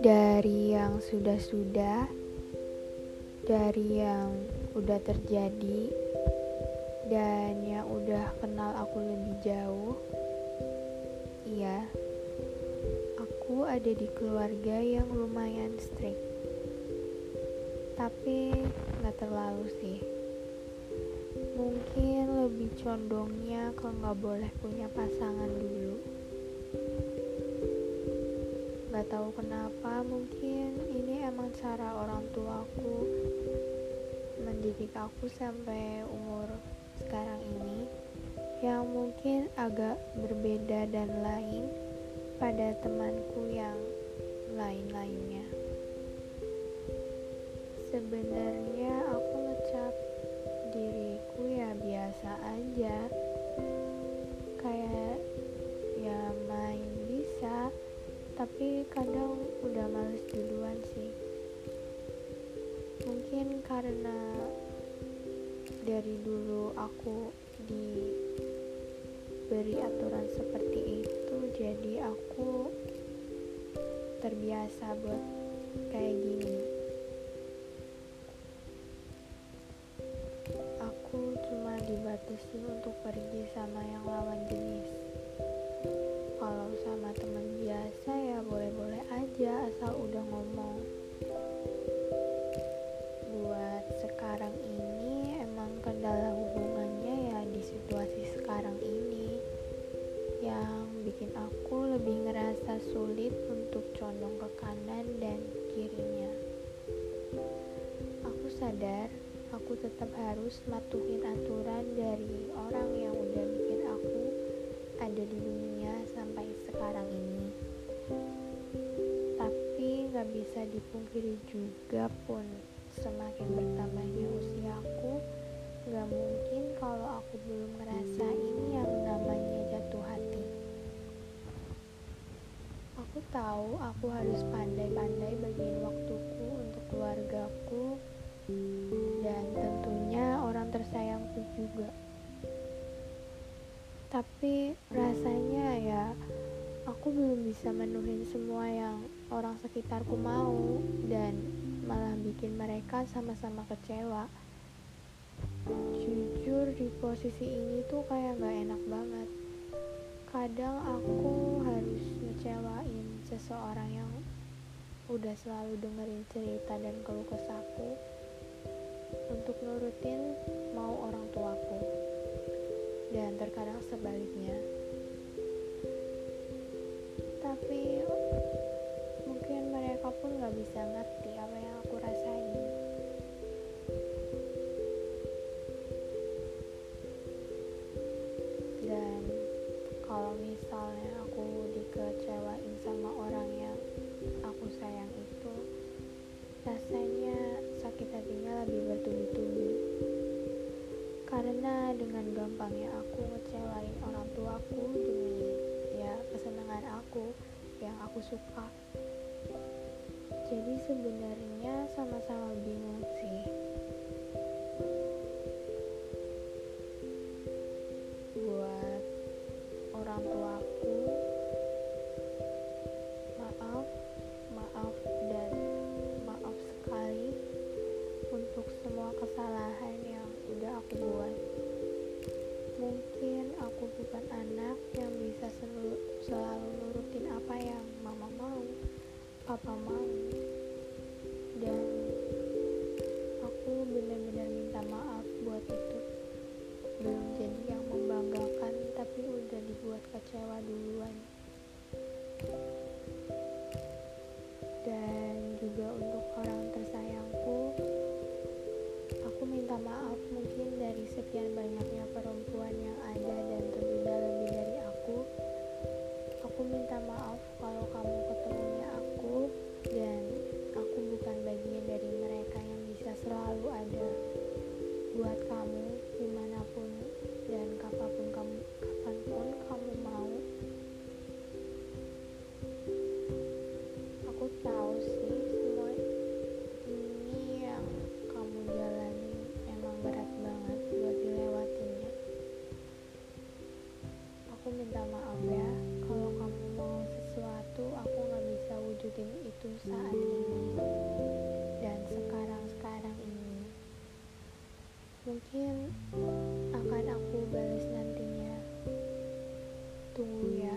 dari yang sudah-sudah, dari yang udah terjadi, dan yang udah kenal aku lebih jauh. Iya, aku ada di keluarga yang lumayan strict, tapi gak terlalu sih. Mungkin lebih condongnya ke gak boleh punya pasangan dulu. Gak tahu kenapa, mungkin ini emang cara orang tuaku mendidik aku sampai umur sekarang ini yang mungkin agak berbeda dan lain pada temanku yang lain-lainnya. Sebenarnya biasa aja. Kayak ya main bisa, tapi kadang udah males duluan sih mungkin karena dari dulu aku diberi aturan seperti itu jadi aku terbiasa buat kayak gini dibatasi untuk pergi sama yang lawan jenis. Kalau sama teman biasa ya boleh-boleh aja asal udah ngomong. Buat sekarang ini emang kendala hubungannya ya di situasi sekarang ini. Yang bikin aku lebih ngerasa sulit untuk condong ke kanan dan kirinya. Aku sadar aku tetap harus matuhin aturan dari orang yang udah bikin aku ada di dunia sampai sekarang ini. Tapi nggak bisa dipungkiri juga pun semakin bertambahnya usiaku nggak mungkin kalau aku belum ngerasain yang namanya jatuh hati. Aku tahu aku harus pandai-pandai bagiin waktuku untuk keluargaku dan tentunya orang tersayangku juga. Tapi rasanya ya aku belum bisa menuhin semua yang orang sekitarku mau dan malah bikin mereka sama-sama kecewa. Jujur di posisi ini tuh kayak gak enak banget. Kadang aku harus ngecewain seseorang yang udah selalu dengerin cerita dan keluh kesahku untuk nurutin mau orang tuaku. Dan terkadang sebaliknya. Tapi mungkin mereka pun gak bisa ngerti apa yang aku rasain. Dan kalau misalnya aku dikecewain sama orang yang aku sayang itu karena dengan gampangnya aku ngecewain orang tuaku demi ya kesenangan aku yang aku suka. Jadi sebenarnya sama-sama bingung sih selalu, nurutin apa yang mama mau papa mau dan akan aku balas nantinya. Tunggu ya